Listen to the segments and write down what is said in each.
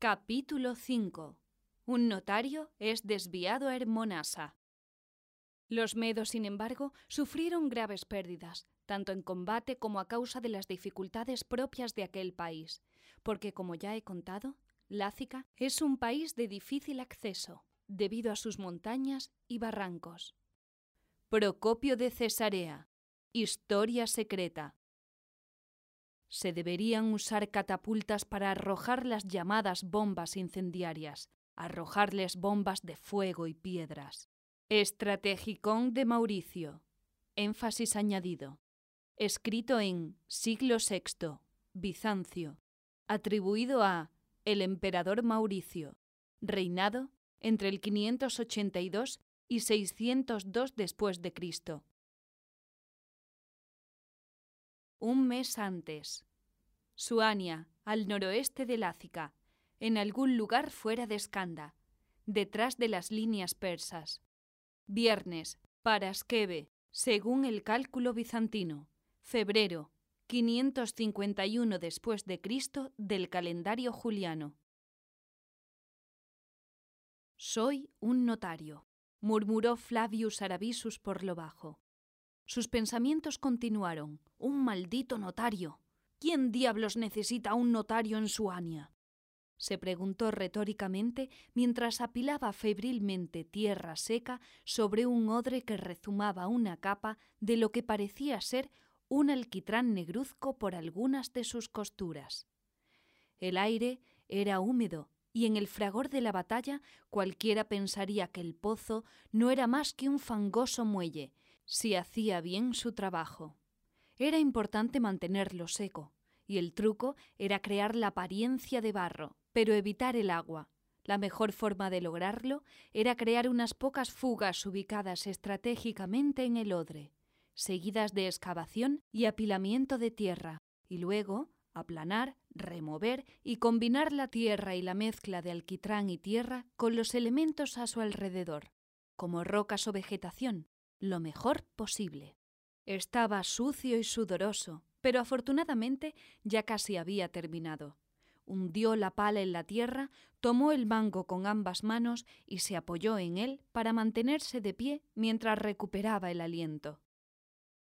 Capítulo 5. Un notario es desviado a Hermonasa. Los medos, sin embargo, sufrieron graves pérdidas, tanto en combate como a causa de las dificultades propias de aquel país, porque, como ya he contado, Lácica es un país de difícil acceso, debido a sus montañas y barrancos. Procopio de Cesarea. Historia secreta. Se deberían usar catapultas para arrojar las llamadas bombas incendiarias, arrojarles bombas de fuego y piedras. Estrategicón de Mauricio. Énfasis añadido. Escrito en siglo VI, Bizancio. Atribuido a el emperador Mauricio. Reinado entre el 582 y 602 después de Cristo. Un mes antes. Suania, al noroeste de Lácica, en algún lugar fuera de Escanda, detrás de las líneas persas. Viernes, para Skebe, según el cálculo bizantino. Febrero, 551 después de Cristo del calendario juliano. Soy un notario, murmuró Flavius Arabisus por lo bajo. Sus pensamientos continuaron. Un maldito notario. ¿Quién diablos necesita un notario en Suania? se preguntó retóricamente mientras apilaba febrilmente tierra seca sobre un odre que rezumaba una capa de lo que parecía ser un alquitrán negruzco por algunas de sus costuras. El aire era húmedo y en el fragor de la batalla cualquiera pensaría que el pozo no era más que un fangoso muelle, si hacía bien su trabajo. Era importante mantenerlo seco, y el truco era crear la apariencia de barro, pero evitar el agua. La mejor forma de lograrlo era crear unas pocas fugas ubicadas estratégicamente en el odre, seguidas de excavación y apilamiento de tierra, y luego aplanar, remover y combinar la tierra y la mezcla de alquitrán y tierra con los elementos a su alrededor, como rocas o vegetación, lo mejor posible. Estaba sucio y sudoroso, pero afortunadamente ya casi había terminado hundió la pala en la tierra, tomó el mango con ambas manos y se apoyó en él para mantenerse de pie mientras recuperaba el aliento.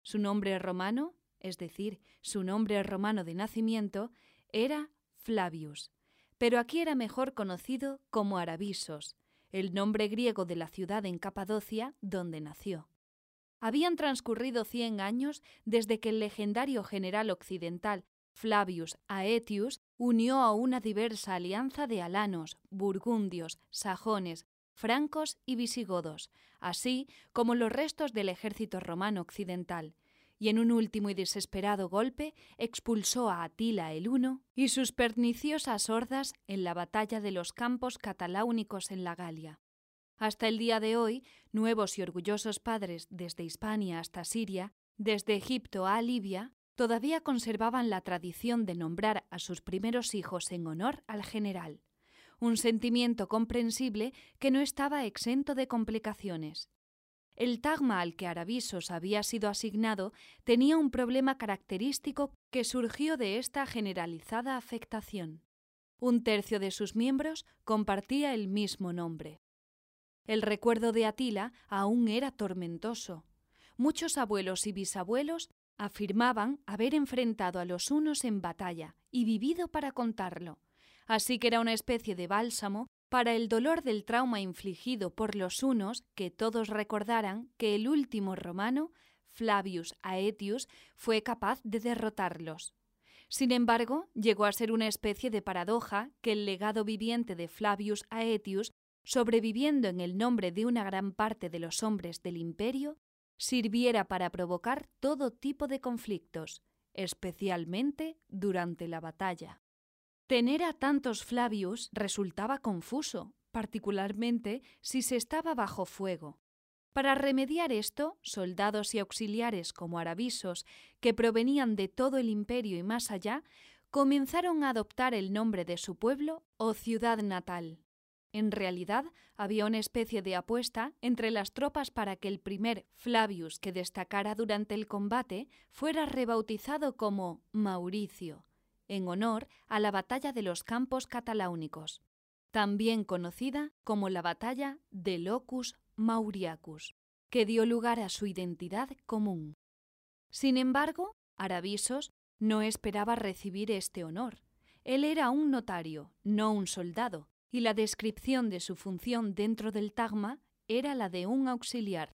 Su nombre romano, es decir, su nombre romano de nacimiento, era Flavius, pero aquí era mejor conocido como Arabisos, el nombre griego de la ciudad en Capadocia donde nació. Habían transcurrido cien años desde que el legendario general occidental Flavius Aetius unió a una diversa alianza de alanos, burgundios, sajones, francos y visigodos, así como los restos del ejército romano occidental, y en un último y desesperado golpe expulsó a Atila el Uno y sus perniciosas hordas en la batalla de los campos cataláunicos en la Galia. Hasta el día de hoy, nuevos y orgullosos padres desde Hispania hasta Siria, desde Egipto a Libia, todavía conservaban la tradición de nombrar a sus primeros hijos en honor al general, un sentimiento comprensible que no estaba exento de complicaciones. El tagma al que Arabisos había sido asignado tenía un problema característico que surgió de esta generalizada afectación. Un tercio de sus miembros compartía el mismo nombre. El recuerdo de Atila aún era tormentoso. Muchos abuelos y bisabuelos afirmaban haber enfrentado a los unos en batalla y vivido para contarlo, así que era una especie de bálsamo para el dolor del trauma infligido por los unos que todos recordaran que el último romano, Flavius Aetius, fue capaz de derrotarlos. Sin embargo, llegó a ser una especie de paradoja que el legado viviente de Flavius Aetius, sobreviviendo en el nombre de una gran parte de los hombres del imperio, sirviera para provocar todo tipo de conflictos, especialmente durante la batalla. Tener a tantos Flavius resultaba confuso, particularmente si se estaba bajo fuego. Para remediar esto, soldados y auxiliares como arabisos, que provenían de todo el imperio y más allá, comenzaron a adoptar el nombre de su pueblo o ciudad natal. En realidad, había una especie de apuesta entre las tropas para que el primer Flavius que destacara durante el combate fuera rebautizado como Mauricio, en honor a la batalla de los campos cataláunicos, también conocida como la batalla de Locus Mauriacus, que dio lugar a su identidad común. Sin embargo, Aravisos no esperaba recibir este honor. Él era un notario, no un soldado, y la descripción de su función dentro del tagma era la de un auxiliar.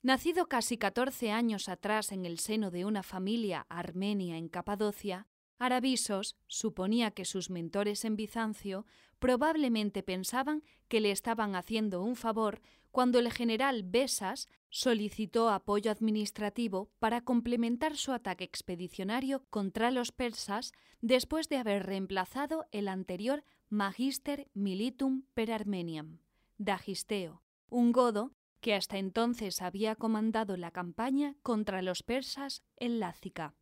Nacido casi 14 años atrás en el seno de una familia armenia en Capadocia, Aravisos suponía que sus mentores en Bizancio probablemente pensaban que le estaban haciendo un favor cuando el general Besas solicitó apoyo administrativo para complementar su ataque expedicionario contra los persas después de haber reemplazado el anterior Magister Militum per Armeniam, Dagisteo, un godo que hasta entonces había comandado la campaña contra los persas en Lácica.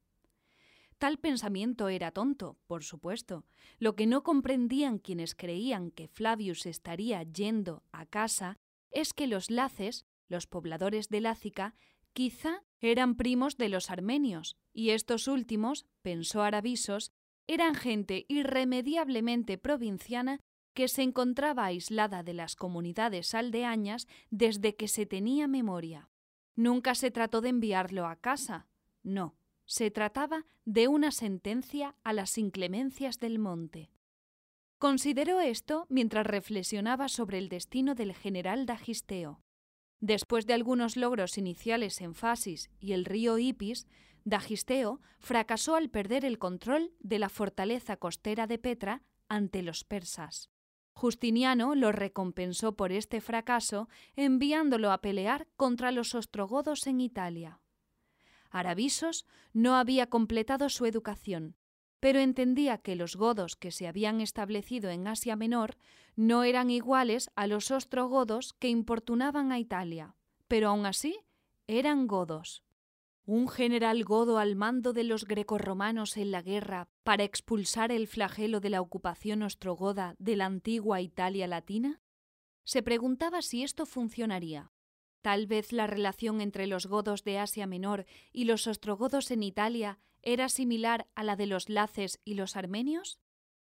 Tal pensamiento era tonto, por supuesto. Lo que no comprendían quienes creían que Flavius estaría yendo a casa es que los laces, los pobladores de Lácica, quizá eran primos de los armenios, y estos últimos, pensó Aravisos, eran gente irremediablemente provinciana que se encontraba aislada de las comunidades aldeañas desde que se tenía memoria. Nunca se trató de enviarlo a casa, no, se trataba de una sentencia a las inclemencias del monte. Consideró esto mientras reflexionaba sobre el destino del general Dagisteo. Después de algunos logros iniciales en Fasis y el río Ipis, Dagisteo fracasó al perder el control de la fortaleza costera de Petra ante los persas. Justiniano lo recompensó por este fracaso enviándolo a pelear contra los ostrogodos en Italia. Aravisos no había completado su educación, pero entendía que los godos que se habían establecido en Asia Menor no eran iguales a los ostrogodos que importunaban a Italia, pero aún así eran godos un general godo al mando de los grecorromanos en la guerra para expulsar el flagelo de la ocupación ostrogoda de la antigua Italia latina? Se preguntaba si esto funcionaría. Tal vez la relación entre los godos de Asia Menor y los ostrogodos en Italia era similar a la de los laces y los armenios?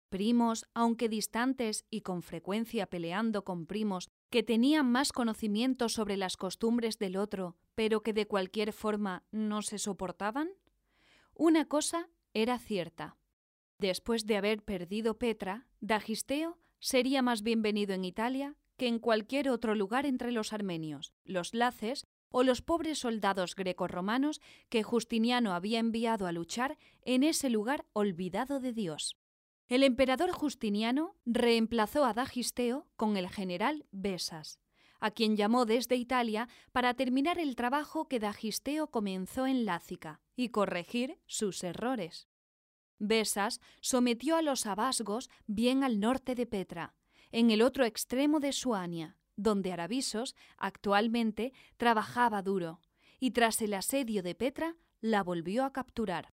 Primos, aunque distantes y con frecuencia peleando con primos que tenían más conocimiento sobre las costumbres del otro, pero que de cualquier forma no se soportaban? Una cosa era cierta. Después de haber perdido Petra, Dagisteo sería más bienvenido en Italia que en cualquier otro lugar entre los armenios, los laces o los pobres soldados grecorromanos que Justiniano había enviado a luchar en ese lugar olvidado de Dios. El emperador Justiniano reemplazó a Dagisteo con el general Besas, a quien llamó desde Italia para terminar el trabajo que Dagisteo comenzó en Lácica y corregir sus errores. Besas sometió a los abasgos bien al norte de Petra, en el otro extremo de Suania, donde Aravisos actualmente trabajaba duro, y tras el asedio de Petra la volvió a capturar.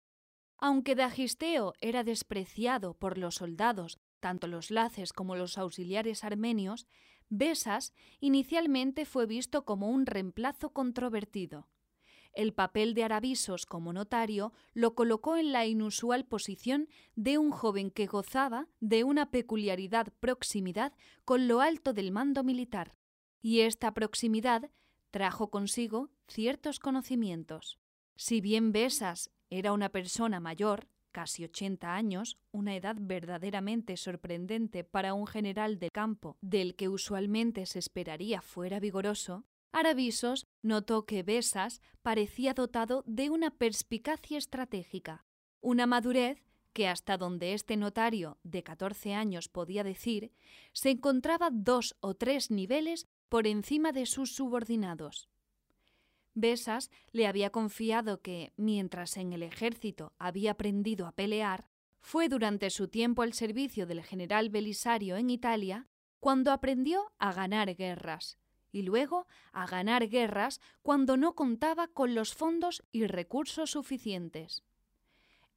Aunque Dagisteo era despreciado por los soldados, tanto los laces como los auxiliares armenios, Besas inicialmente fue visto como un reemplazo controvertido. El papel de Aravisos como notario lo colocó en la inusual posición de un joven que gozaba de una peculiaridad proximidad con lo alto del mando militar, y esta proximidad trajo consigo ciertos conocimientos. Si bien Besas era una persona mayor, casi 80 años, una edad verdaderamente sorprendente para un general de campo del que usualmente se esperaría fuera vigoroso, Aravisos notó que Besas parecía dotado de una perspicacia estratégica, una madurez que hasta donde este notario de 14 años podía decir, se encontraba dos o tres niveles por encima de sus subordinados. Besas le había confiado que, mientras en el ejército había aprendido a pelear, fue durante su tiempo al servicio del general Belisario en Italia cuando aprendió a ganar guerras, y luego a ganar guerras cuando no contaba con los fondos y recursos suficientes.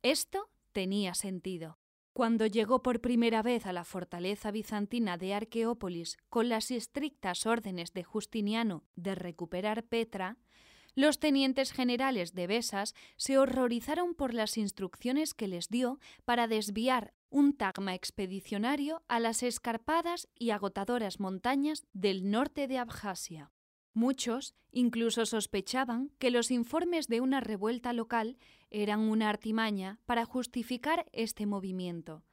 Esto tenía sentido. Cuando llegó por primera vez a la fortaleza bizantina de Arqueópolis con las estrictas órdenes de Justiniano de recuperar Petra, Los tenientes generales de Besas se horrorizaron por las instrucciones que les dio para desviar un tagma expedicionario a las escarpadas y agotadoras montañas del norte de Abjasia. Muchos incluso sospechaban que los informes de una revuelta local eran una artimaña para justificar este movimiento,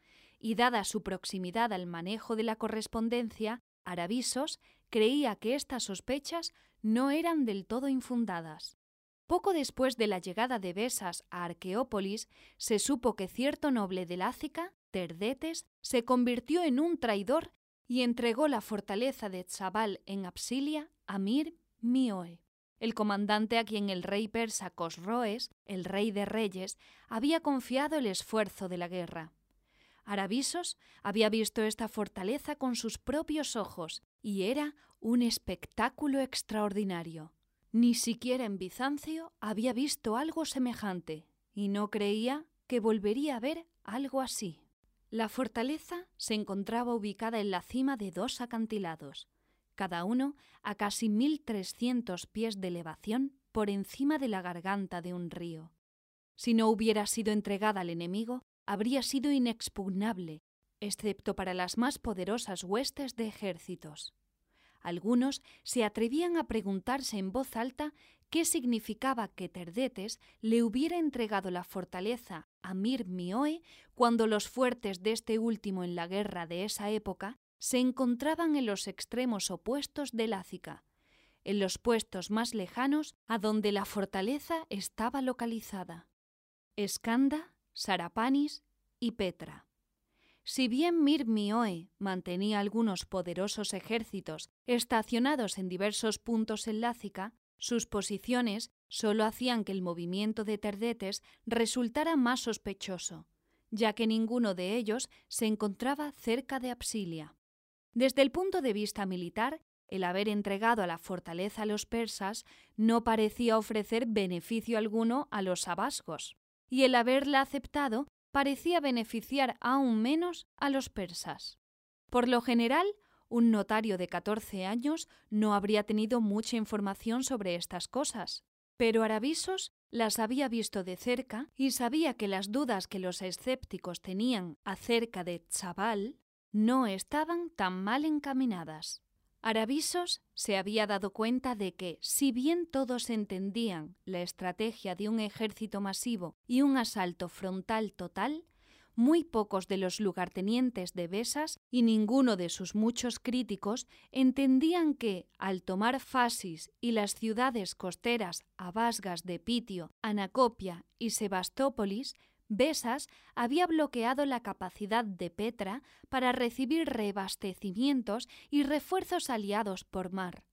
y dada su proximidad al manejo de la correspondencia, Aravisos creía que estas sospechas no eran del todo infundadas. Poco después de la llegada de Besas a Arqueópolis, se supo que cierto noble de Lácica, Terdetes, se convirtió en un traidor y entregó la fortaleza de Tzabal en Absilia a Mir Mioe, el comandante a quien el rey persa Cosroes, el rey de reyes, había confiado el esfuerzo de la guerra. Aravisos había visto esta fortaleza con sus propios ojos y era un espectáculo extraordinario. Ni siquiera en Bizancio había visto algo semejante y no creía que volvería a ver algo así. La fortaleza se encontraba ubicada en la cima de dos acantilados, cada uno a casi 1.300 pies de elevación por encima de la garganta de un río. Si no hubiera sido entregada al enemigo, habría sido inexpugnable, excepto para las más poderosas huestes de ejércitos. Algunos se atrevían a preguntarse en voz alta qué significaba que Terdetes le hubiera entregado la fortaleza a Mir Mioe cuando los fuertes de este último en la guerra de esa época se encontraban en los extremos opuestos del Ácica, en los puestos más lejanos a donde la fortaleza estaba localizada. Escanda, Sarapanis y Petra. Si bien Mir Mioe mantenía algunos poderosos ejércitos estacionados en diversos puntos en Lácica, sus posiciones solo hacían que el movimiento de Terdetes resultara más sospechoso, ya que ninguno de ellos se encontraba cerca de Absilia. Desde el punto de vista militar, el haber entregado a la fortaleza a los persas no parecía ofrecer beneficio alguno a los abasgos, y el haberla aceptado parecía beneficiar aún menos a los persas. Por lo general, un notario de 14 años no habría tenido mucha información sobre estas cosas, pero Aravisos las había visto de cerca y sabía que las dudas que los escépticos tenían acerca de Chabal no estaban tan mal encaminadas. Aravisos se había dado cuenta de que, si bien todos entendían la estrategia de un ejército masivo y un asalto frontal total, muy pocos de los lugartenientes de Besas y ninguno de sus muchos críticos entendían que, al tomar Fasis y las ciudades costeras Abasgas de Pitio, Anacopia y Sebastópolis, Besas había bloqueado la capacidad de Petra para recibir reabastecimientos y refuerzos aliados por mar,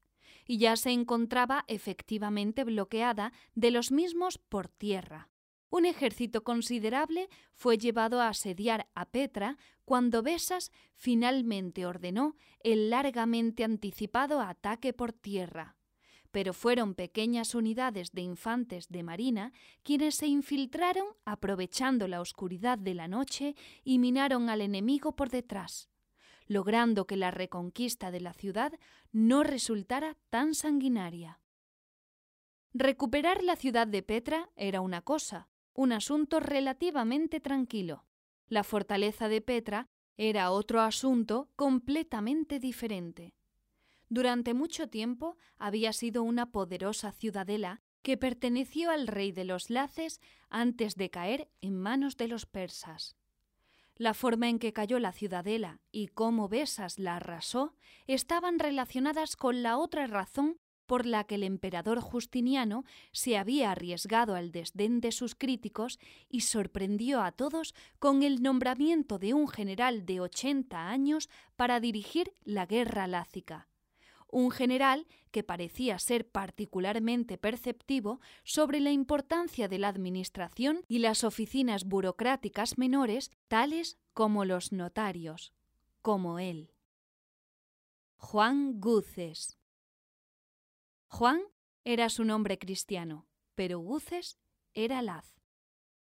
y ya se encontraba efectivamente bloqueada de los mismos por tierra. Un ejército considerable fue llevado a asediar a Petra cuando Besas finalmente ordenó el largamente anticipado ataque por tierra. Pero fueron pequeñas unidades de infantes de marina quienes se infiltraron aprovechando la oscuridad de la noche y minaron al enemigo por detrás, logrando que la reconquista de la ciudad no resultara tan sanguinaria. Recuperar la ciudad de Petra era una cosa, un asunto relativamente tranquilo. La fortaleza de Petra era otro asunto completamente diferente. Durante mucho tiempo había sido una poderosa ciudadela que perteneció al rey de los Laces antes de caer en manos de los persas. La forma en que cayó la ciudadela y cómo Besas la arrasó estaban relacionadas con la otra razón por la que el emperador Justiniano se había arriesgado al desdén de sus críticos y sorprendió a todos con el nombramiento de un general de ochenta años para dirigir la guerra lácica. Un general que parecía ser particularmente perceptivo sobre la importancia de la administración y las oficinas burocráticas menores, tales como los notarios, como él. Juan Guces Juan era su nombre cristiano, pero Guces era Laz.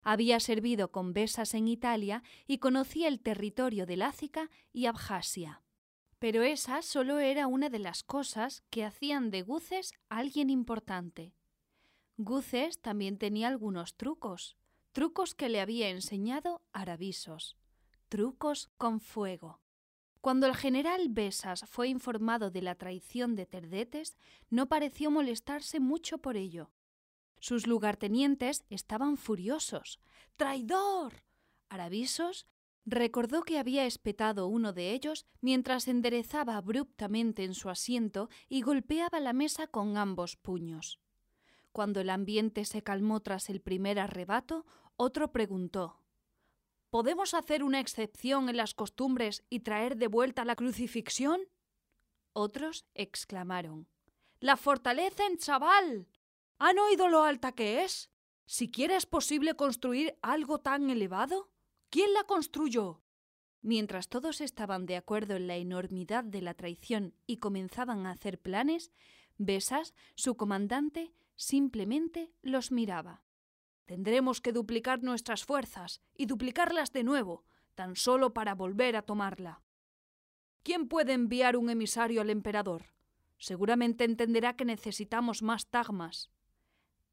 Había servido con Besas en Italia y conocía el territorio de Lácica y Abjasia. Pero esa solo era una de las cosas que hacían de Guces alguien importante. Guces también tenía algunos trucos, trucos que le había enseñado Aravisos, trucos con fuego. Cuando el general Besas fue informado de la traición de Terdetes, no pareció molestarse mucho por ello. Sus lugartenientes estaban furiosos. ¡Traidor! Aravisos recordó que había espetado uno de ellos mientras enderezaba abruptamente en su asiento y golpeaba la mesa con ambos puños. Cuando el ambiente se calmó tras el primer arrebato, otro preguntó ¿Podemos hacer una excepción en las costumbres y traer de vuelta la crucifixión? Otros exclamaron ¡La fortaleza en chaval! ¿Han oído lo alta que es? ¿Siquiera es posible construir algo tan elevado? ¿Quién la construyó? Mientras todos estaban de acuerdo en la enormidad de la traición y comenzaban a hacer planes, Besas, su comandante, simplemente los miraba. Tendremos que duplicar nuestras fuerzas y duplicarlas de nuevo, tan solo para volver a tomarla. ¿Quién puede enviar un emisario al emperador? Seguramente entenderá que necesitamos más tagmas.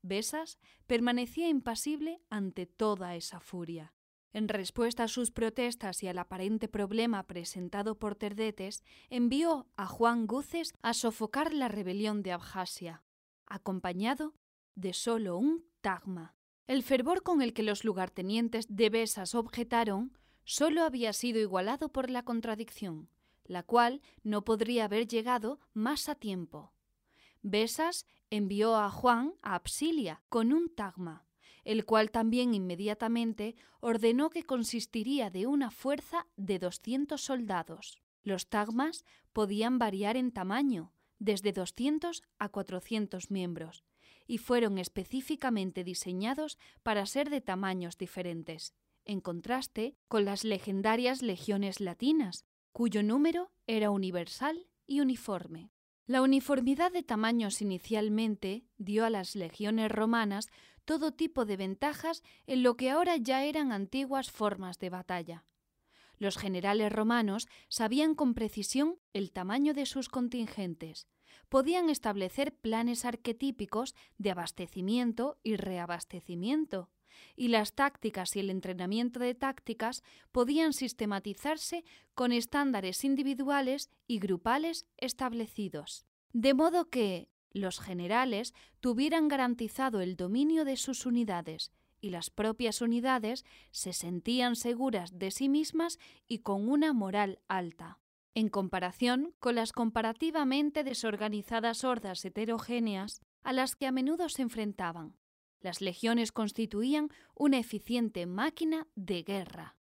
Besas permanecía impasible ante toda esa furia. En respuesta a sus protestas y al aparente problema presentado por Terdetes, envió a Juan Guces a sofocar la rebelión de Abjasia, acompañado de solo un tagma. El fervor con el que los lugartenientes de Besas objetaron solo había sido igualado por la contradicción, la cual no podría haber llegado más a tiempo. Besas envió a Juan a Absilia con un tagma, el cual también inmediatamente ordenó que consistiría de una fuerza de 200 soldados. Los tagmas podían variar en tamaño, desde 200 a 400 miembros, y fueron específicamente diseñados para ser de tamaños diferentes, en contraste con las legendarias legiones latinas, cuyo número era universal y uniforme. La uniformidad de tamaños inicialmente dio a las legiones romanas todo tipo de ventajas en lo que ahora ya eran antiguas formas de batalla. Los generales romanos sabían con precisión el tamaño de sus contingentes, podían establecer planes arquetípicos de abastecimiento y reabastecimiento, y las tácticas y el entrenamiento de tácticas podían sistematizarse con estándares individuales y grupales establecidos. De modo que, los generales tuvieran garantizado el dominio de sus unidades y las propias unidades se sentían seguras de sí mismas y con una moral alta. En comparación con las comparativamente desorganizadas hordas heterogéneas a las que a menudo se enfrentaban, las legiones constituían una eficiente máquina de guerra.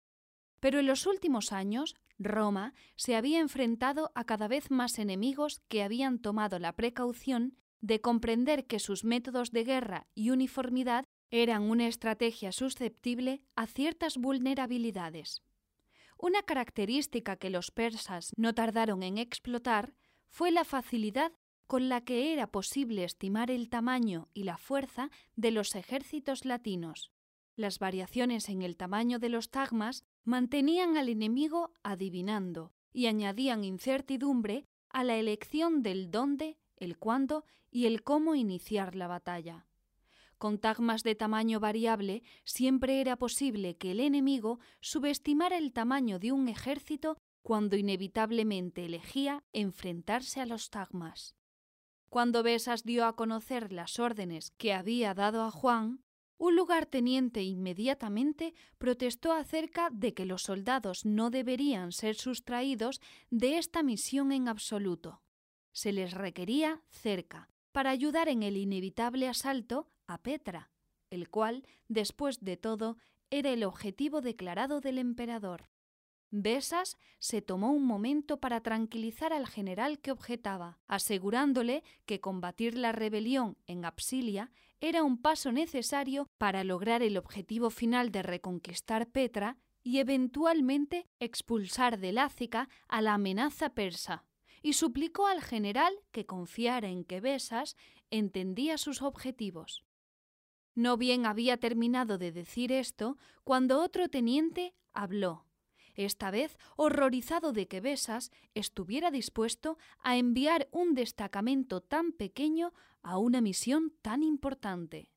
Pero en los últimos años, Roma se había enfrentado a cada vez más enemigos que habían tomado la precaución de comprender que sus métodos de guerra y uniformidad eran una estrategia susceptible a ciertas vulnerabilidades. Una característica que los persas no tardaron en explotar fue la facilidad con la que era posible estimar el tamaño y la fuerza de los ejércitos latinos. Las variaciones en el tamaño de los tagmas mantenían al enemigo adivinando y añadían incertidumbre a la elección del dónde el cuándo y el cómo iniciar la batalla. Con tagmas de tamaño variable siempre era posible que el enemigo subestimara el tamaño de un ejército cuando inevitablemente elegía enfrentarse a los tagmas. Cuando Besas dio a conocer las órdenes que había dado a Juan, un lugarteniente inmediatamente protestó acerca de que los soldados no deberían ser sustraídos de esta misión en absoluto se les requería cerca, para ayudar en el inevitable asalto a Petra, el cual, después de todo, era el objetivo declarado del emperador. Besas se tomó un momento para tranquilizar al general que objetaba, asegurándole que combatir la rebelión en Absilia era un paso necesario para lograr el objetivo final de reconquistar Petra y eventualmente expulsar de Lácica a la amenaza persa y suplicó al general que confiara en que Besas entendía sus objetivos. No bien había terminado de decir esto cuando otro teniente habló, esta vez horrorizado de que Besas estuviera dispuesto a enviar un destacamento tan pequeño a una misión tan importante.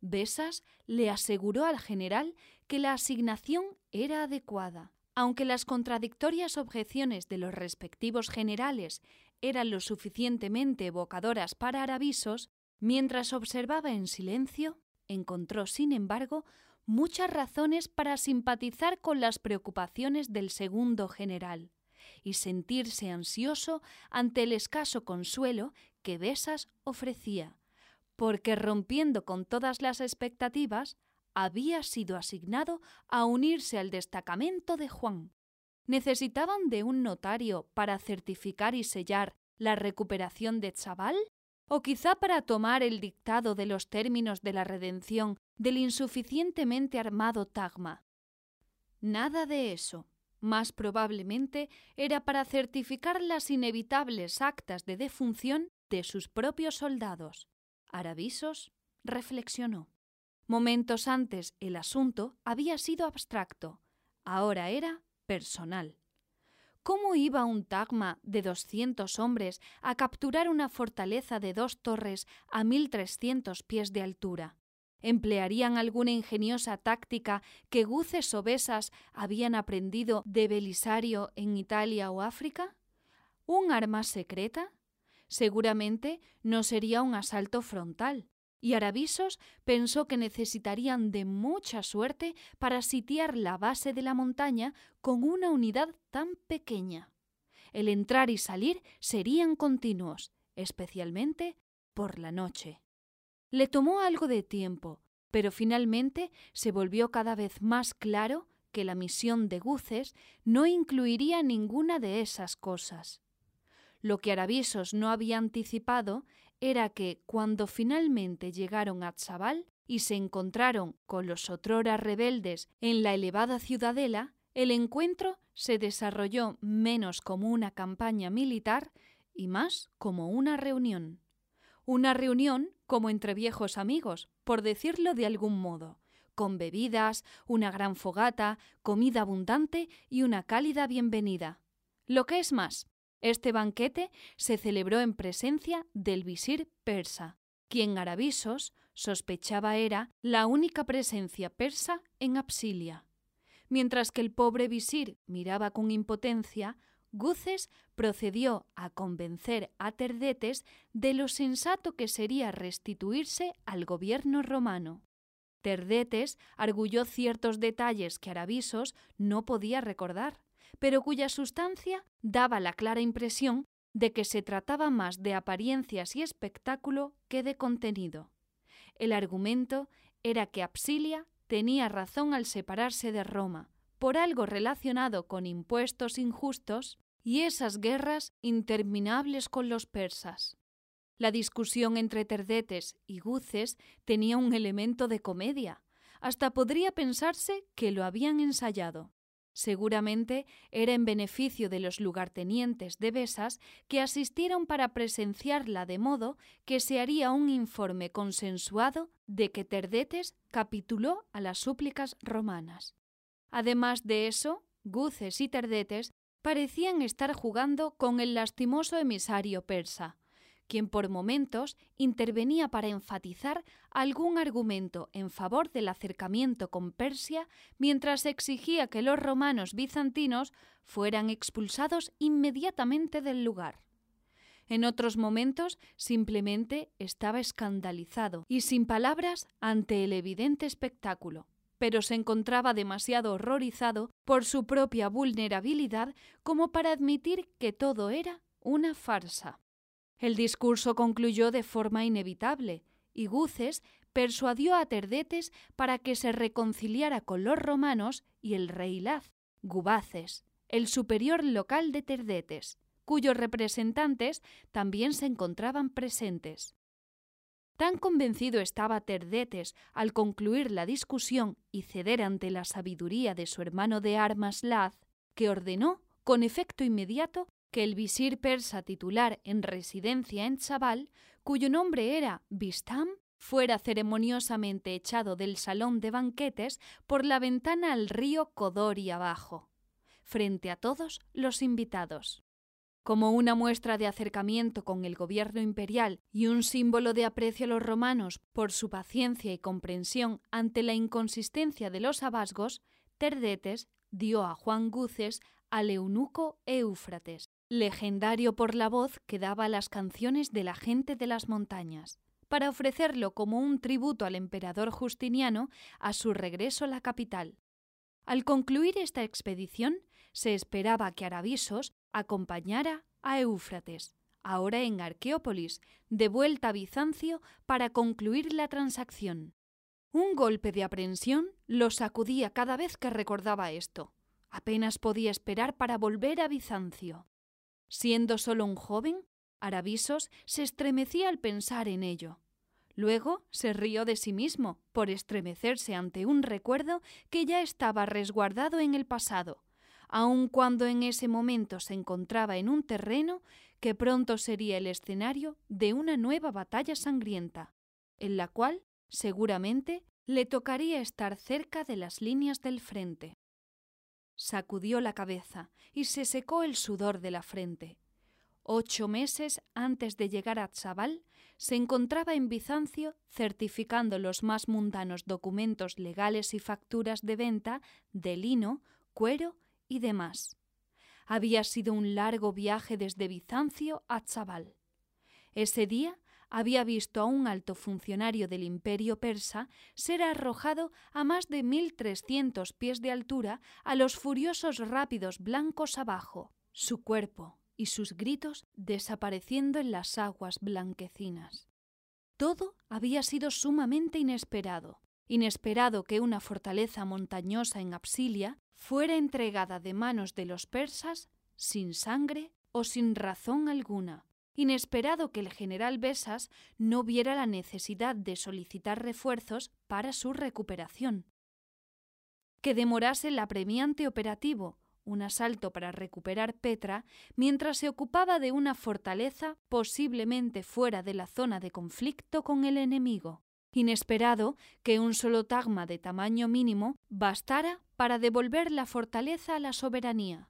Besas le aseguró al general que la asignación era adecuada. Aunque las contradictorias objeciones de los respectivos generales eran lo suficientemente evocadoras para Aravisos, mientras observaba en silencio, encontró, sin embargo, muchas razones para simpatizar con las preocupaciones del segundo general y sentirse ansioso ante el escaso consuelo que Besas ofrecía, porque rompiendo con todas las expectativas, había sido asignado a unirse al destacamento de Juan. ¿Necesitaban de un notario para certificar y sellar la recuperación de Chaval? ¿O quizá para tomar el dictado de los términos de la redención del insuficientemente armado Tagma? Nada de eso. Más probablemente era para certificar las inevitables actas de defunción de sus propios soldados. Aravisos reflexionó. Momentos antes el asunto había sido abstracto, ahora era personal. ¿Cómo iba un tagma de doscientos hombres a capturar una fortaleza de dos torres a mil trescientos pies de altura? ¿Emplearían alguna ingeniosa táctica que guces obesas habían aprendido de Belisario en Italia o África? ¿Un arma secreta? Seguramente no sería un asalto frontal y Aravisos pensó que necesitarían de mucha suerte para sitiar la base de la montaña con una unidad tan pequeña. El entrar y salir serían continuos, especialmente por la noche. Le tomó algo de tiempo, pero finalmente se volvió cada vez más claro que la misión de Guces no incluiría ninguna de esas cosas. Lo que Aravisos no había anticipado era que cuando finalmente llegaron a Tzabal y se encontraron con los otrora rebeldes en la elevada ciudadela, el encuentro se desarrolló menos como una campaña militar y más como una reunión. Una reunión como entre viejos amigos, por decirlo de algún modo, con bebidas, una gran fogata, comida abundante y una cálida bienvenida. Lo que es más, este banquete se celebró en presencia del visir persa, quien Aravisos sospechaba era la única presencia persa en Apsilia. Mientras que el pobre visir miraba con impotencia, Guces procedió a convencer a Terdetes de lo sensato que sería restituirse al gobierno romano. Terdetes arguyó ciertos detalles que Aravisos no podía recordar pero cuya sustancia daba la clara impresión de que se trataba más de apariencias y espectáculo que de contenido. El argumento era que Apsilia tenía razón al separarse de Roma, por algo relacionado con impuestos injustos y esas guerras interminables con los persas. La discusión entre Terdetes y Guces tenía un elemento de comedia. Hasta podría pensarse que lo habían ensayado. Seguramente era en beneficio de los lugartenientes de Besas que asistieron para presenciarla de modo que se haría un informe consensuado de que Terdetes capituló a las súplicas romanas. Además de eso, Guces y Terdetes parecían estar jugando con el lastimoso emisario persa, quien por momentos intervenía para enfatizar algún argumento en favor del acercamiento con Persia, mientras exigía que los romanos bizantinos fueran expulsados inmediatamente del lugar. En otros momentos simplemente estaba escandalizado y sin palabras ante el evidente espectáculo, pero se encontraba demasiado horrorizado por su propia vulnerabilidad como para admitir que todo era una farsa. El discurso concluyó de forma inevitable, y Guces persuadió a Terdetes para que se reconciliara con los romanos y el rey Laz, Gubaces, el superior local de Terdetes, cuyos representantes también se encontraban presentes. Tan convencido estaba Terdetes al concluir la discusión y ceder ante la sabiduría de su hermano de armas Laz, que ordenó, con efecto inmediato, que el visir persa titular en residencia en Chabal, cuyo nombre era Bistam, fuera ceremoniosamente echado del salón de banquetes por la ventana al río Codori abajo, frente a todos los invitados. Como una muestra de acercamiento con el gobierno imperial y un símbolo de aprecio a los romanos por su paciencia y comprensión ante la inconsistencia de los abasgos, Terdetes dio a Juan Guces al eunuco Éufrates, legendario por la voz que daba las canciones de la gente de las montañas, para ofrecerlo como un tributo al emperador Justiniano a su regreso a la capital. Al concluir esta expedición, se esperaba que Arabisos acompañara a Éufrates, ahora en Arqueópolis, de vuelta a Bizancio para concluir la transacción. Un golpe de aprensión lo sacudía cada vez que recordaba esto. Apenas podía esperar para volver a Bizancio. Siendo solo un joven, Arabisos se estremecía al pensar en ello. Luego se rió de sí mismo por estremecerse ante un recuerdo que ya estaba resguardado en el pasado, aun cuando en ese momento se encontraba en un terreno que pronto sería el escenario de una nueva batalla sangrienta, en la cual, seguramente, le tocaría estar cerca de las líneas del frente. Sacudió la cabeza y se secó el sudor de la frente. Ocho meses antes de llegar a Tzabal, se encontraba en Bizancio certificando los más mundanos documentos legales y facturas de venta de lino, cuero y demás. Había sido un largo viaje desde Bizancio a Tzabal. Ese día había visto a un alto funcionario del imperio persa ser arrojado a más de mil trescientos pies de altura a los furiosos rápidos blancos abajo, su cuerpo y sus gritos desapareciendo en las aguas blanquecinas. Todo había sido sumamente inesperado, inesperado que una fortaleza montañosa en Absilia fuera entregada de manos de los persas sin sangre o sin razón alguna. Inesperado que el general Besas no viera la necesidad de solicitar refuerzos para su recuperación. Que demorase el apremiante operativo, un asalto para recuperar Petra, mientras se ocupaba de una fortaleza posiblemente fuera de la zona de conflicto con el enemigo inesperado que un solo tagma de tamaño mínimo bastara para devolver la fortaleza a la soberanía,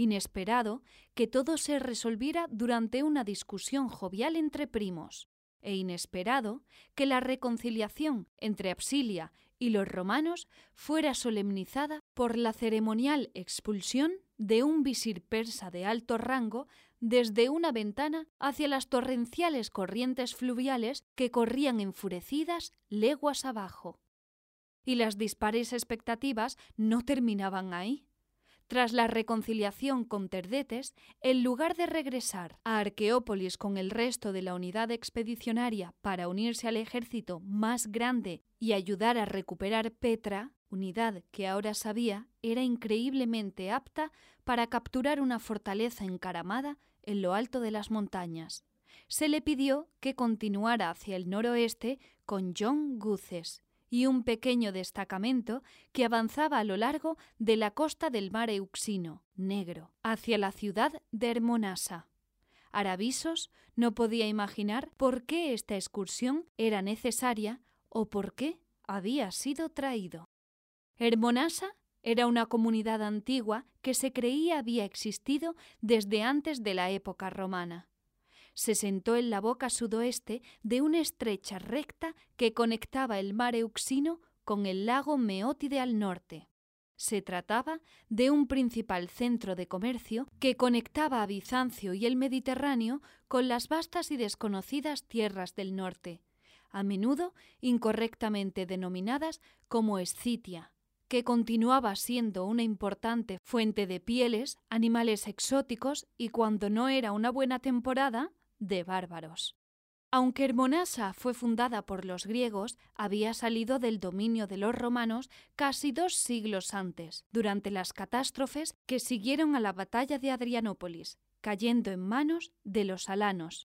inesperado que todo se resolviera durante una discusión jovial entre primos, e inesperado que la reconciliación entre Absilia y los romanos fuera solemnizada por la ceremonial expulsión de un visir persa de alto rango desde una ventana hacia las torrenciales corrientes fluviales que corrían enfurecidas leguas abajo. Y las dispares expectativas no terminaban ahí. Tras la reconciliación con Terdetes, en lugar de regresar a Arqueópolis con el resto de la unidad expedicionaria para unirse al ejército más grande y ayudar a recuperar Petra, unidad que ahora sabía era increíblemente apta para capturar una fortaleza encaramada en lo alto de las montañas. Se le pidió que continuara hacia el noroeste con John Guces y un pequeño destacamento que avanzaba a lo largo de la costa del mar Euxino, negro, hacia la ciudad de Hermonasa. Arabisos no podía imaginar por qué esta excursión era necesaria o por qué había sido traído. Hermonasa era una comunidad antigua que se creía había existido desde antes de la época romana. Se sentó en la boca sudoeste de una estrecha recta que conectaba el mar Euxino con el lago Meótide al norte. Se trataba de un principal centro de comercio que conectaba a Bizancio y el Mediterráneo con las vastas y desconocidas tierras del norte, a menudo incorrectamente denominadas como Escitia, que continuaba siendo una importante fuente de pieles, animales exóticos y, cuando no era una buena temporada, de bárbaros. Aunque Hermonasa fue fundada por los griegos, había salido del dominio de los romanos casi dos siglos antes, durante las catástrofes que siguieron a la batalla de Adrianópolis, cayendo en manos de los alanos.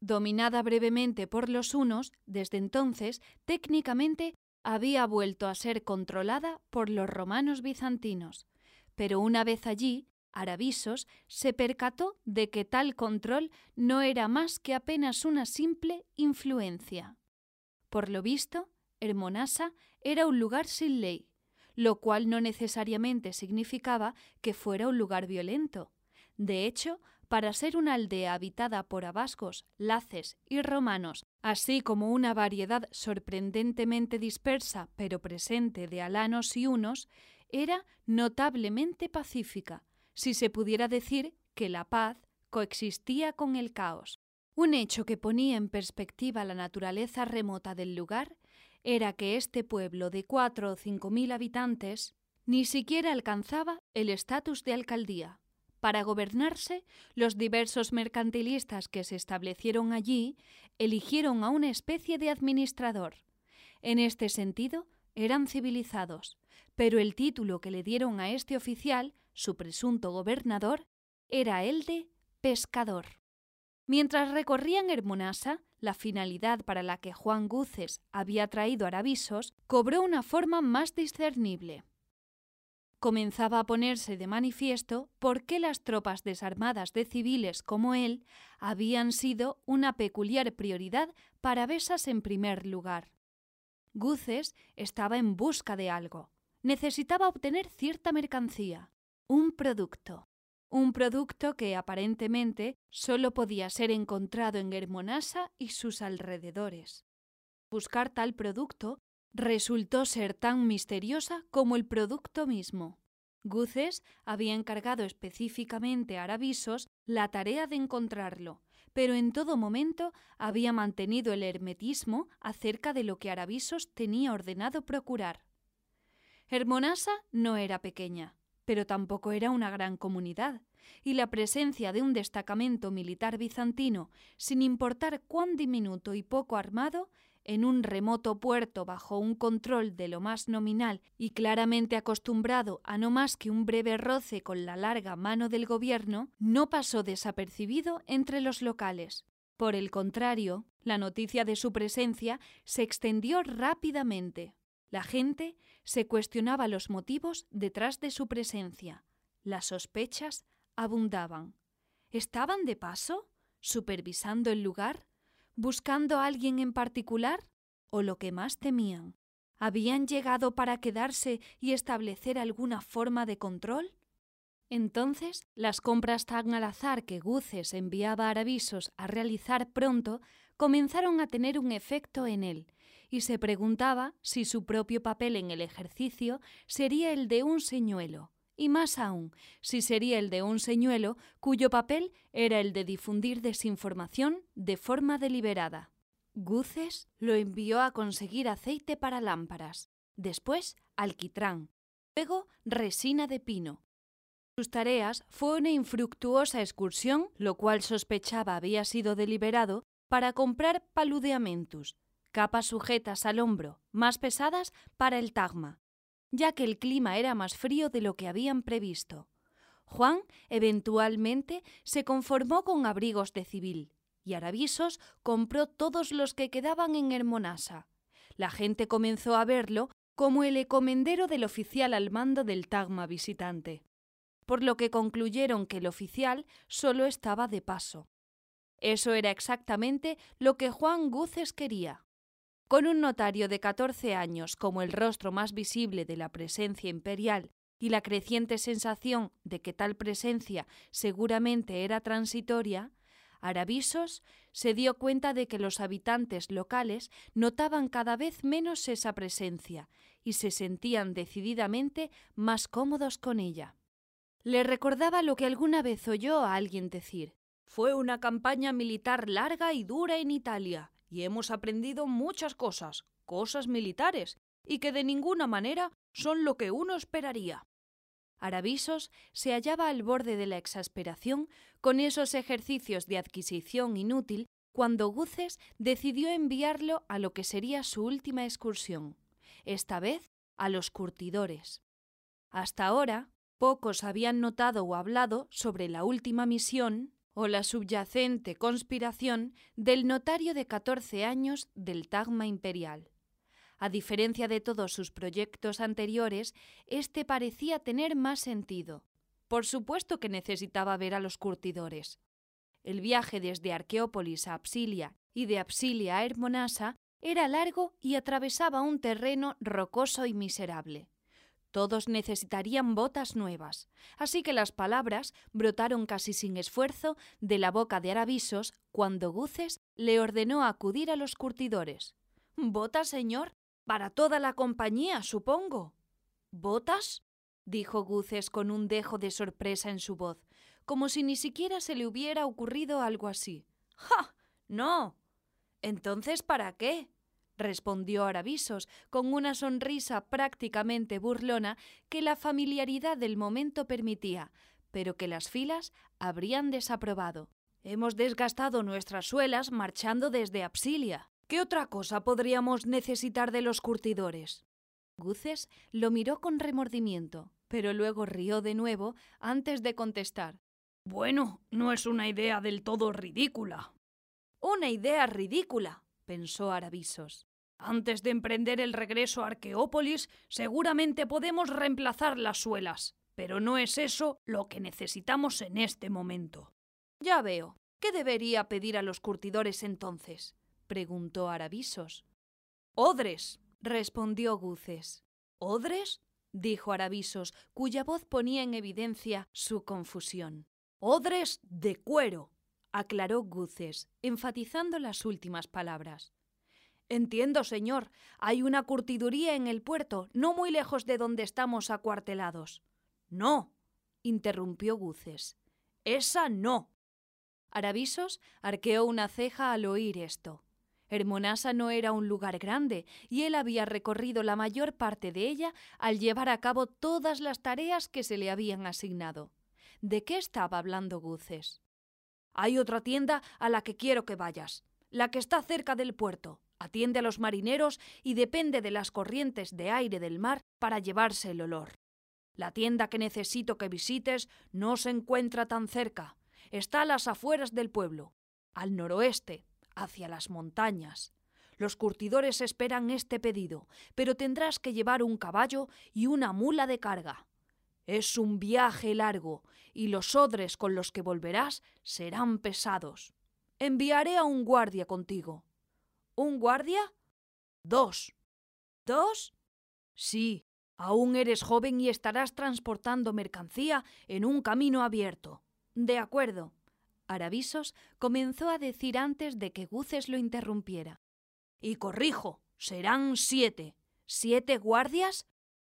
Dominada brevemente por los hunos, desde entonces técnicamente había vuelto a ser controlada por los romanos bizantinos, pero una vez allí, Arabisos se percató de que tal control no era más que apenas una simple influencia. Por lo visto, Hermonasa era un lugar sin ley, lo cual no necesariamente significaba que fuera un lugar violento. De hecho, para ser una aldea habitada por abascos, laces y romanos, así como una variedad sorprendentemente dispersa pero presente de alanos y unos, era notablemente pacífica, si se pudiera decir que la paz coexistía con el caos. Un hecho que ponía en perspectiva la naturaleza remota del lugar era que este pueblo de cuatro o cinco mil habitantes ni siquiera alcanzaba el estatus de alcaldía. Para gobernarse, los diversos mercantilistas que se establecieron allí eligieron a una especie de administrador. En este sentido, eran civilizados, pero el título que le dieron a este oficial, su presunto gobernador, era el de pescador. Mientras recorrían Hermonasa, la finalidad para la que Juan Guces había traído Aravisos cobró una forma más discernible comenzaba a ponerse de manifiesto por qué las tropas desarmadas de civiles como él habían sido una peculiar prioridad para Besas en primer lugar. Guces estaba en busca de algo. Necesitaba obtener cierta mercancía, un producto. Un producto que aparentemente solo podía ser encontrado en Hermonasa y sus alrededores. Buscar tal producto resultó ser tan misteriosa como el producto mismo. Guces había encargado específicamente a Aravisos la tarea de encontrarlo, pero en todo momento había mantenido el hermetismo acerca de lo que Aravisos tenía ordenado procurar. Hermonasa no era pequeña, pero tampoco era una gran comunidad, y la presencia de un destacamento militar bizantino, sin importar cuán diminuto y poco armado, en un remoto puerto bajo un control de lo más nominal y claramente acostumbrado a no más que un breve roce con la larga mano del gobierno, no pasó desapercibido entre los locales. Por el contrario, la noticia de su presencia se extendió rápidamente. La gente se cuestionaba los motivos detrás de su presencia. Las sospechas abundaban. ¿Estaban de paso? ¿Supervisando el lugar? buscando a alguien en particular? ¿O lo que más temían? ¿Habían llegado para quedarse y establecer alguna forma de control? Entonces, las compras tan al azar que Guces enviaba a Aravisos a realizar pronto comenzaron a tener un efecto en él, y se preguntaba si su propio papel en el ejercicio sería el de un señuelo, y más aún, si sería el de un señuelo cuyo papel era el de difundir desinformación de forma deliberada. Guces lo envió a conseguir aceite para lámparas, después alquitrán, luego resina de pino. Sus tareas fue una infructuosa excursión, lo cual sospechaba había sido deliberado, para comprar paludeamentus, capas sujetas al hombro, más pesadas para el tagma, ya que el clima era más frío de lo que habían previsto. Juan eventualmente se conformó con abrigos de civil, y Aravisos compró todos los que quedaban en Hermonasa. La gente comenzó a verlo como el encomendero del oficial al mando del tagma visitante, por lo que concluyeron que el oficial solo estaba de paso. Eso era exactamente lo que Juan Guces quería. Con un notario de catorce años como el rostro más visible de la presencia imperial y la creciente sensación de que tal presencia seguramente era transitoria, Aravisos se dio cuenta de que los habitantes locales notaban cada vez menos esa presencia y se sentían decididamente más cómodos con ella. Le recordaba lo que alguna vez oyó a alguien decir. Fue una campaña militar larga y dura en Italia, y hemos aprendido muchas cosas, cosas militares, y que de ninguna manera son lo que uno esperaría. Aravisos se hallaba al borde de la exasperación con esos ejercicios de adquisición inútil cuando Guces decidió enviarlo a lo que sería su última excursión, esta vez a los curtidores. Hasta ahora, pocos habían notado o hablado sobre la última misión o la subyacente conspiración del notario de catorce años del Tagma imperial. A diferencia de todos sus proyectos anteriores, este parecía tener más sentido. Por supuesto que necesitaba ver a los curtidores. El viaje desde Arqueópolis a Apsilia y de Apsilia a Hermonasa era largo y atravesaba un terreno rocoso y miserable. Todos necesitarían botas nuevas, así que las palabras brotaron casi sin esfuerzo de la boca de Aravisos cuando Guces le ordenó acudir a los curtidores. ¿Botas, señor? Para toda la compañía, supongo. ¿Botas? dijo Guces con un dejo de sorpresa en su voz, como si ni siquiera se le hubiera ocurrido algo así. ¡Ja! No. Entonces, ¿para qué? Respondió Aravisos con una sonrisa prácticamente burlona que la familiaridad del momento permitía, pero que las filas habrían desaprobado. Hemos desgastado nuestras suelas marchando desde Apsilia. ¿Qué otra cosa podríamos necesitar de los curtidores? Guces lo miró con remordimiento, pero luego rió de nuevo antes de contestar. Bueno, no es una idea del todo ridícula. Una idea ridícula, pensó Aravisos. Antes de emprender el regreso a Arqueópolis, seguramente podemos reemplazar las suelas, pero no es eso lo que necesitamos en este momento. Ya veo. ¿Qué debería pedir a los curtidores entonces? preguntó Aravisos. Odres, respondió Guces. ¿Odres? dijo Aravisos, cuya voz ponía en evidencia su confusión. Odres de cuero, aclaró Guces, enfatizando las últimas palabras. Entiendo, señor. Hay una curtiduría en el puerto, no muy lejos de donde estamos acuartelados. No, interrumpió Guces. Esa no. Aravisos arqueó una ceja al oír esto. Hermonasa no era un lugar grande, y él había recorrido la mayor parte de ella al llevar a cabo todas las tareas que se le habían asignado. ¿De qué estaba hablando Guces? Hay otra tienda a la que quiero que vayas, la que está cerca del puerto. Atiende a los marineros y depende de las corrientes de aire del mar para llevarse el olor. La tienda que necesito que visites no se encuentra tan cerca. Está a las afueras del pueblo, al noroeste, hacia las montañas. Los curtidores esperan este pedido, pero tendrás que llevar un caballo y una mula de carga. Es un viaje largo, y los odres con los que volverás serán pesados. Enviaré a un guardia contigo. ¿Un guardia? Dos. ¿Dos? Sí, aún eres joven y estarás transportando mercancía en un camino abierto. De acuerdo. Aravisos comenzó a decir antes de que Guces lo interrumpiera. Y corrijo, serán siete. ¿Siete guardias?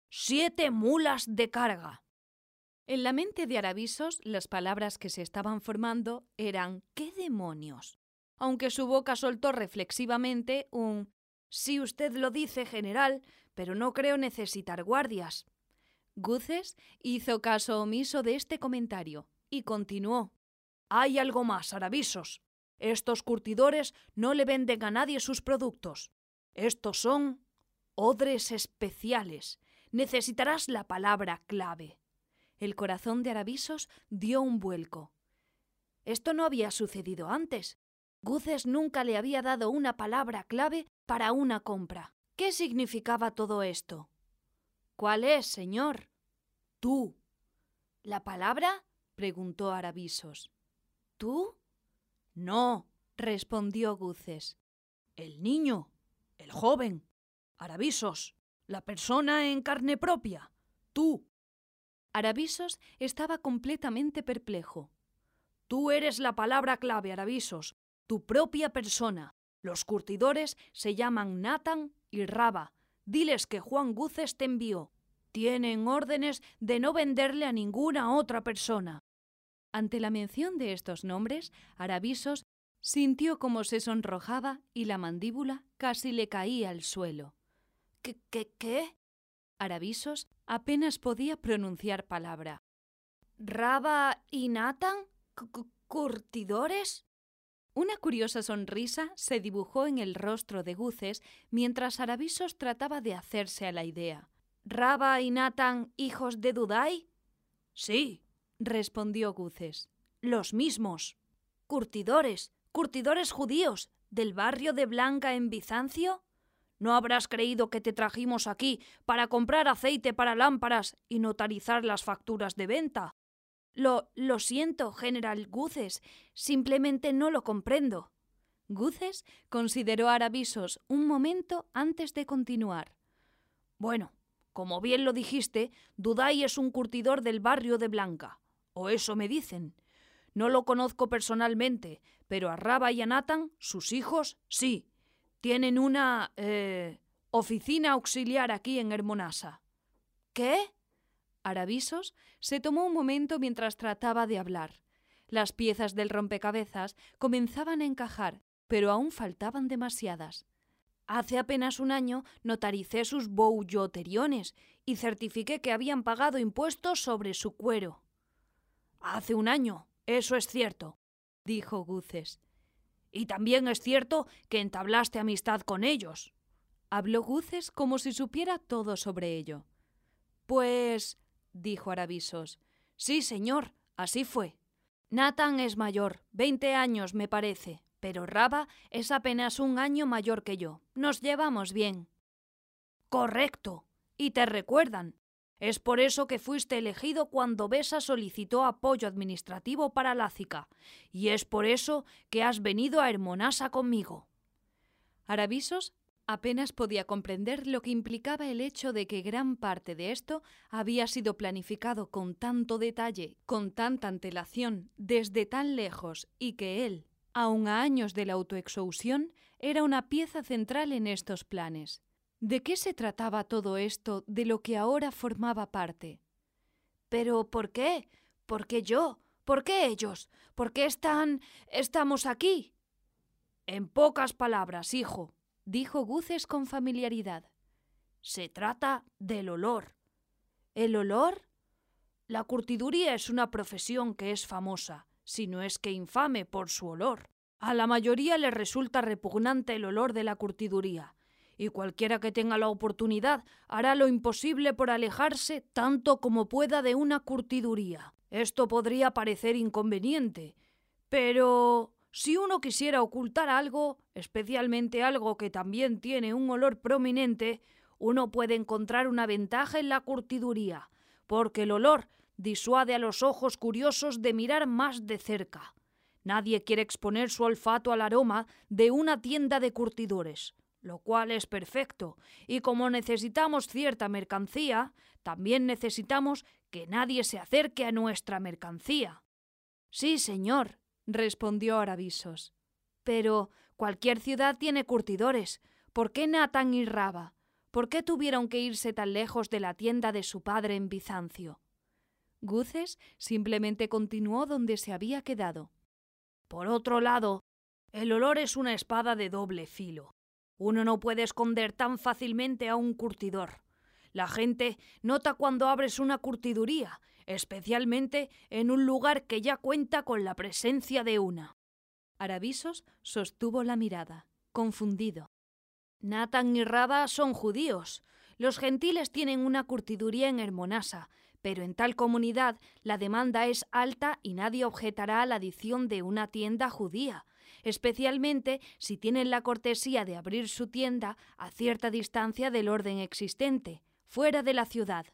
Siete mulas de carga. En la mente de Aravisos las palabras que se estaban formando eran ¿qué demonios? Aunque su boca soltó reflexivamente un Si usted lo dice, general, pero no creo necesitar guardias. Guces hizo caso omiso de este comentario y continuó hay algo más, Aravisos. Estos curtidores no le venden a nadie sus productos. Estos son odres especiales. Necesitarás la palabra clave. El corazón de Aravisos dio un vuelco. Esto no había sucedido antes. Guces nunca le había dado una palabra clave para una compra. ¿Qué significaba todo esto? ¿Cuál es, señor? Tú. ¿La palabra? preguntó Aravisos. ¿Tú? No, respondió Guces. El niño, el joven, Aravisos, la persona en carne propia, tú. Aravisos estaba completamente perplejo. Tú eres la palabra clave, Aravisos, tu propia persona. Los curtidores se llaman Nathan y Raba. Diles que Juan Guces te envió. Tienen órdenes de no venderle a ninguna otra persona. Ante la mención de estos nombres, Aravisos sintió como se sonrojaba y la mandíbula casi le caía al suelo. ¿Qué, qué, qué? Aravisos apenas podía pronunciar palabra. ¿Raba y Nathan? ¿Curtidores? Una curiosa sonrisa se dibujó en el rostro de Guces mientras Aravisos trataba de hacerse a la idea. ¿Raba y Nathan hijos de Dudai? Sí, respondió Guces. Los mismos. Curtidores, curtidores judíos, del barrio de Blanca en Bizancio. ¿No habrás creído que te trajimos aquí para comprar aceite para lámparas y notarizar las facturas de venta? Lo, siento, General Guces, simplemente no lo comprendo. Guces consideró Aravisos un momento antes de continuar. Bueno, como bien lo dijiste, Duday es un curtidor del barrio de Blanca. O eso me dicen. No lo conozco personalmente, pero a Raba y a Nathan, sus hijos, sí. Tienen una... Eh, oficina auxiliar aquí en Hermonasa. ¿Qué? Aravisos se tomó un momento mientras trataba de hablar. Las piezas del rompecabezas comenzaban a encajar, pero aún faltaban demasiadas. Hace apenas un año notaricé sus bouilloteriones y certifiqué que habían pagado impuestos sobre su cuero. Hace un año, eso es cierto, dijo Guces. Y también es cierto que entablaste amistad con ellos. Habló Guces como si supiera todo sobre ello. Pues, dijo Aravisos, sí, señor, así fue. Nathan es mayor, veinte años me parece, pero Raba es apenas un año mayor que yo. Nos llevamos bien. Correcto. Y te recuerdan. Es por eso que fuiste elegido cuando Besa solicitó apoyo administrativo para Lácica, y es por eso que has venido a Hermonasa conmigo. Aravisos Apenas podía comprender lo que implicaba el hecho de que gran parte de esto había sido planificado con tanto detalle, con tanta antelación, desde tan lejos, y que él, aun a años de la autoexhausión, era una pieza central en estos planes. ¿De qué se trataba todo esto de lo que ahora formaba parte? Pero ¿por qué? ¿Por qué yo? ¿Por qué ellos? ¿Por qué están... estamos aquí? En pocas palabras, hijo, dijo Guces con familiaridad. Se trata del olor. ¿El olor? La curtiduría es una profesión que es famosa, si no es que infame por su olor. A la mayoría le resulta repugnante el olor de la curtiduría, y cualquiera que tenga la oportunidad hará lo imposible por alejarse tanto como pueda de una curtiduría. Esto podría parecer inconveniente, pero si uno quisiera ocultar algo, especialmente algo que también tiene un olor prominente, uno puede encontrar una ventaja en la curtiduría, porque el olor disuade a los ojos curiosos de mirar más de cerca. Nadie quiere exponer su olfato al aroma de una tienda de curtidores, lo cual es perfecto, y como necesitamos cierta mercancía, también necesitamos que nadie se acerque a nuestra mercancía. Sí, señor, respondió Aravisos. Pero cualquier ciudad tiene curtidores. ¿Por qué Natán y Raba? ¿Por qué tuvieron que irse tan lejos de la tienda de su padre en Bizancio? Guces simplemente continuó donde se había quedado. Por otro lado, el olor es una espada de doble filo. Uno no puede esconder tan fácilmente a un curtidor. La gente nota cuando abres una curtiduría especialmente en un lugar que ya cuenta con la presencia de una. Aravisos sostuvo la mirada, confundido. Nathan y Raba son judíos. Los gentiles tienen una curtiduría en Hermonasa, pero en tal comunidad la demanda es alta y nadie objetará a la adición de una tienda judía, especialmente si tienen la cortesía de abrir su tienda a cierta distancia del orden existente, fuera de la ciudad.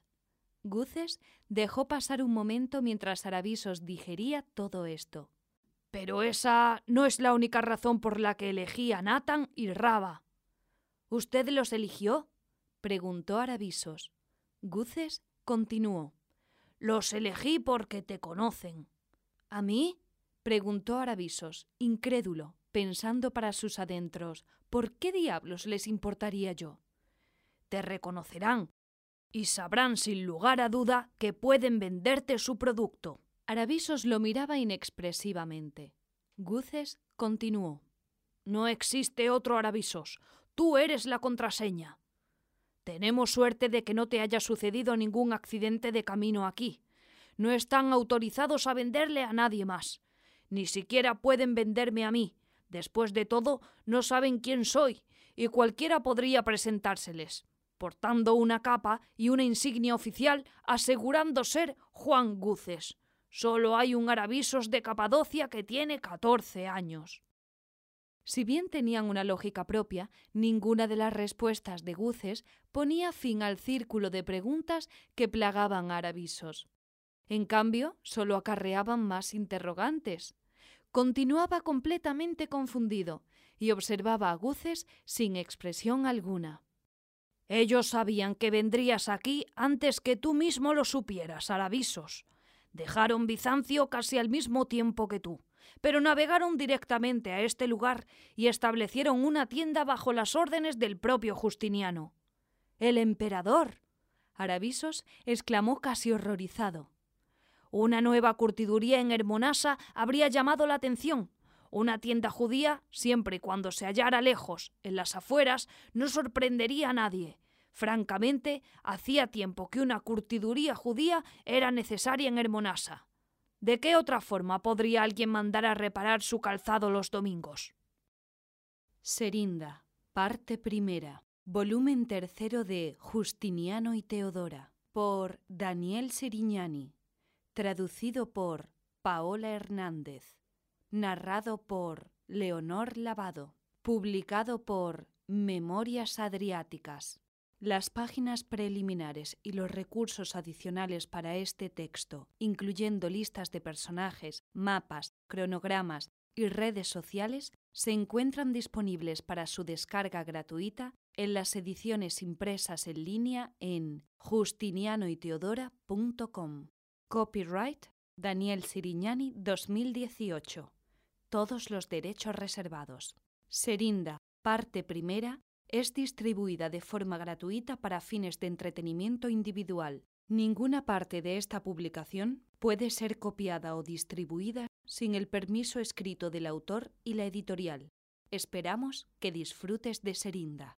Guces dejó pasar un momento mientras Aravisos digería todo esto. Pero esa no es la única razón por la que elegí a Nathan y Raba. ¿Usted los eligió? preguntó Aravisos. Guces continuó. Los elegí porque te conocen. ¿A mí? preguntó Aravisos, incrédulo, pensando para sus adentros. ¿Por qué diablos les importaría yo? Te reconocerán, y sabrán sin lugar a duda que pueden venderte su producto. Aravisos lo miraba inexpresivamente. Guces continuó. No existe otro Aravisos. Tú eres la contraseña. Tenemos suerte de que no te haya sucedido ningún accidente de camino aquí. No están autorizados a venderle a nadie más. Ni siquiera pueden venderme a mí. Después de todo, no saben quién soy, y cualquiera podría presentárseles portando una capa y una insignia oficial asegurando ser Juan Guces. Solo hay un Aravisos de Capadocia que tiene catorce años. Si bien tenían una lógica propia, ninguna de las respuestas de Guces ponía fin al círculo de preguntas que plagaban a Aravisos. En cambio, solo acarreaban más interrogantes. Continuaba completamente confundido y observaba a Guces sin expresión alguna. Ellos sabían que vendrías aquí antes que tú mismo lo supieras, Aravisos. Dejaron Bizancio casi al mismo tiempo que tú, pero navegaron directamente a este lugar y establecieron una tienda bajo las órdenes del propio Justiniano. El emperador. Aravisos exclamó casi horrorizado. Una nueva curtiduría en Hermonasa habría llamado la atención. Una tienda judía, siempre y cuando se hallara lejos, en las afueras, no sorprendería a nadie. Francamente, hacía tiempo que una curtiduría judía era necesaria en Hermonasa. ¿De qué otra forma podría alguien mandar a reparar su calzado los domingos? Serinda, parte primera, volumen tercero de Justiniano y Teodora, por Daniel Serignani, traducido por Paola Hernández, narrado por Leonor Lavado, publicado por Memorias Adriáticas. Las páginas preliminares y los recursos adicionales para este texto, incluyendo listas de personajes, mapas, cronogramas y redes sociales, se encuentran disponibles para su descarga gratuita en las ediciones impresas en línea en justinianoyteodora.com. Copyright Daniel Sirignani 2018. Todos los derechos reservados. Serinda, parte primera, es distribuida de forma gratuita para fines de entretenimiento individual. Ninguna parte de esta publicación puede ser copiada o distribuida sin el permiso escrito del autor y la editorial. Esperamos que disfrutes de Serinda.